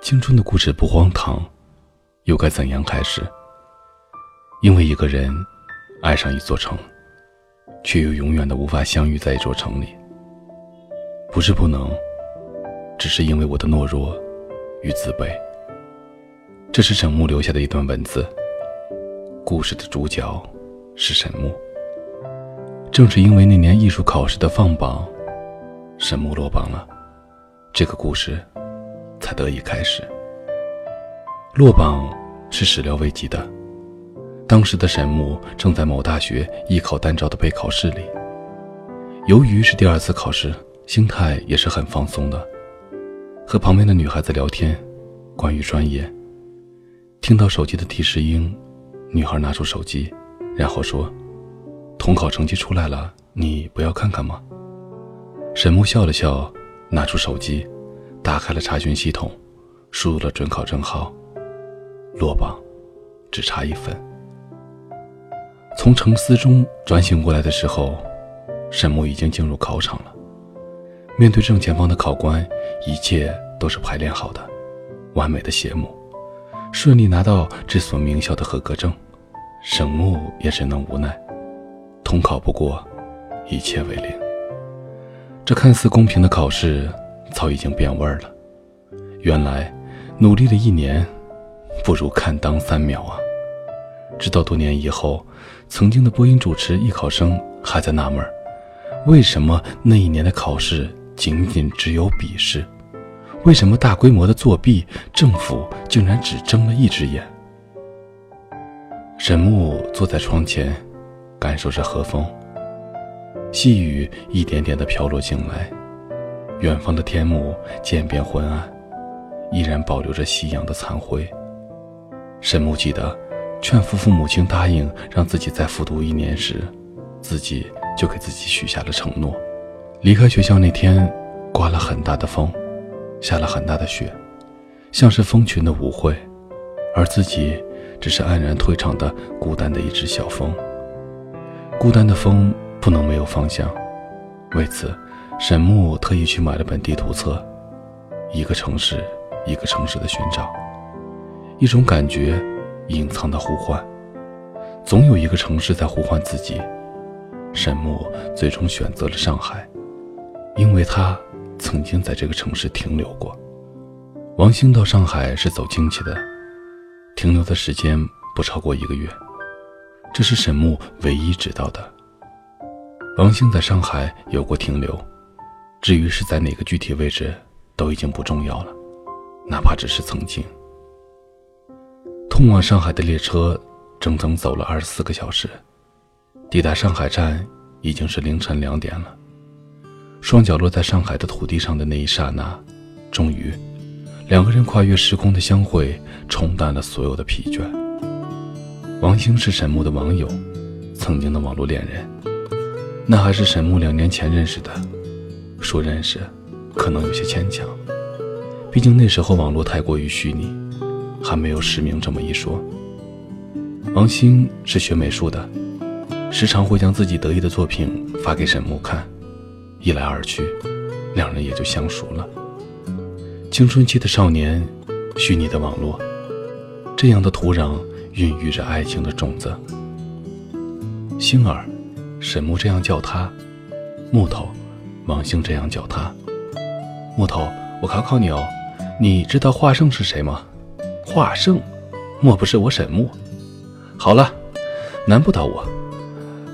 青春的故事不荒唐，又该怎样开始？因为一个人爱上一座城，却又永远的无法相遇在一座城里。不是不能，只是因为我的懦弱与自卑。这是沈木留下的一段文字。故事的主角是沈木。正是因为那年艺术考试的放榜，沈木落榜了，这个故事。才得以开始。落榜是始料未及的。当时的沈木正在某大学艺考单招的备考室里。由于是第二次考试，心态也是很放松的，和旁边的女孩子聊天，关于专业。听到手机的提示音，女孩拿出手机，然后说：“统考成绩出来了，你不要看看吗？”沈木笑了笑，拿出手机。打开了查询系统，输入了准考证号，落榜，只差一分。从沉思中转醒过来的时候，沈木已经进入考场了。面对正前方的考官，一切都是排练好的，完美的谢幕，顺利拿到这所名校的合格证。沈木也只能无奈，统考不过，一切为零。这看似公平的考试。早已经变味了。原来，努力了一年，不如看当三秒啊！直到多年以后，曾经的播音主持艺考生还在纳闷：为什么那一年的考试仅仅只有笔试？为什么大规模的作弊，政府竟然只睁了一只眼？沈木坐在窗前，感受着和风，细雨一点点的飘落进来。远方的天幕渐变昏暗，依然保留着夕阳的残灰。沈木记得，劝服父母亲答应让自己再复读一年时，自己就给自己许下了承诺。离开学校那天，刮了很大的风，下了很大的雪，像是蜂群的舞会，而自己只是黯然退场的孤单的一只小风。孤单的风不能没有方向，为此。沈木特意去买了本地图册，一个城市，一个城市的寻找，一种感觉，隐藏的呼唤，总有一个城市在呼唤自己。沈木最终选择了上海，因为他曾经在这个城市停留过。王兴到上海是走亲戚的，停留的时间不超过一个月，这是沈木唯一知道的。王兴在上海有过停留。至于是在哪个具体位置，都已经不重要了，哪怕只是曾经。通往上海的列车整整走了二十四个小时，抵达上海站已经是凌晨两点了。双脚落在上海的土地上的那一刹那，终于，两个人跨越时空的相会冲淡了所有的疲倦。王兴是沈木的网友，曾经的网络恋人，那还是沈木两年前认识的。说认识，可能有些牵强，毕竟那时候网络太过于虚拟，还没有实名这么一说。王兴是学美术的，时常会将自己得意的作品发给沈木看，一来二去，两人也就相熟了。青春期的少年，虚拟的网络，这样的土壤孕育着爱情的种子。星儿，沈木这样叫他，木头。王兴这样叫他：“木头，我考考你哦，你知道华圣是谁吗？华圣，莫不是我沈木？好了，难不倒我。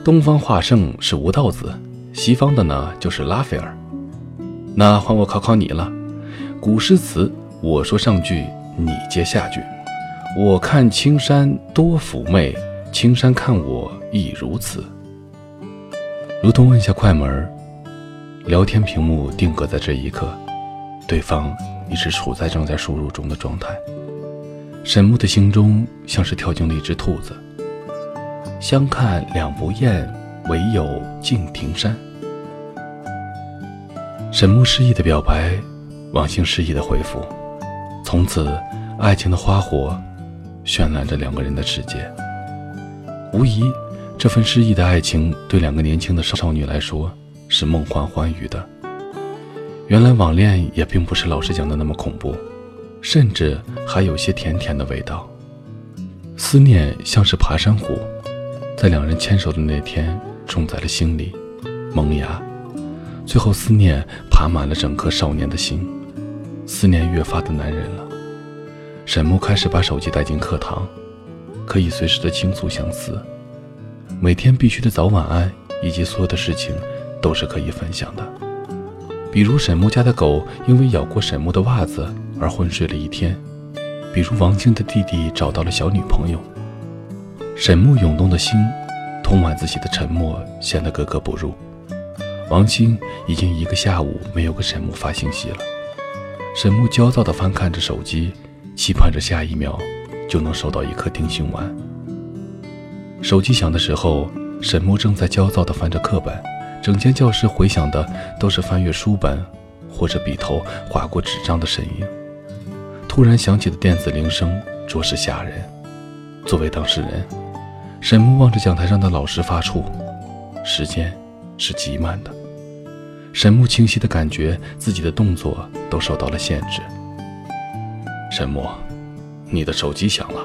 东方华圣是吴道子，西方的呢就是拉斐尔。那换我考考你了。古诗词，我说上句，你接下句。我看青山多妩媚，青山看我亦如此。如同按下快门。”聊天屏幕定格在这一刻，对方一直处在正在输入中的状态。沈木的心中像是跳进了一只兔子。相看两不厌，唯有敬亭山。沈木诗意的表白，王兴失意的回复，从此爱情的花火绚烂着两个人的世界。无疑，这份诗意的爱情对两个年轻的少女来说。是梦幻欢愉的。原来网恋也并不是老师讲的那么恐怖，甚至还有些甜甜的味道。思念像是爬山虎，在两人牵手的那天种在了心里，萌芽，最后思念爬满了整颗少年的心，思念越发的男人了。沈木开始把手机带进课堂，可以随时的倾诉相思，每天必须的早晚安以及所有的事情，都是可以分享的。比如沈木家的狗因为咬过沈木的袜子而昏睡了一天，比如王晶的弟弟找到了小女朋友。沈木涌动的心，通晚自习的沉默显得格格不入。王晶已经一个下午没有给沈木发信息了。沈木焦躁地翻看着手机。期盼着下一秒就能收到一颗定心丸。手机响的时候，沈木正在焦躁地翻着课本，整间教室回响的都是翻阅书本或者笔头划过纸张的声音。突然响起的电子铃声着实吓人。作为当事人，沈木望着讲台上的老师发怵，时间是极慢的。沈木清晰的感觉自己的动作都受到了限制。沈木，你的手机响了。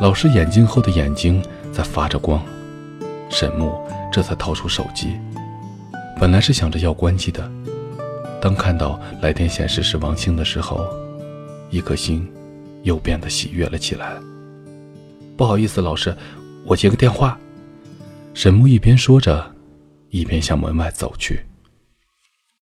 老师眼睛后的眼睛在发着光，沈木这才掏出手机。本来是想着要关机的，当看到来电显示是王兴的时候，一颗心又变得喜悦了起来。不好意思，老师，我接个电话。沈木一边说着，一边向门外走去。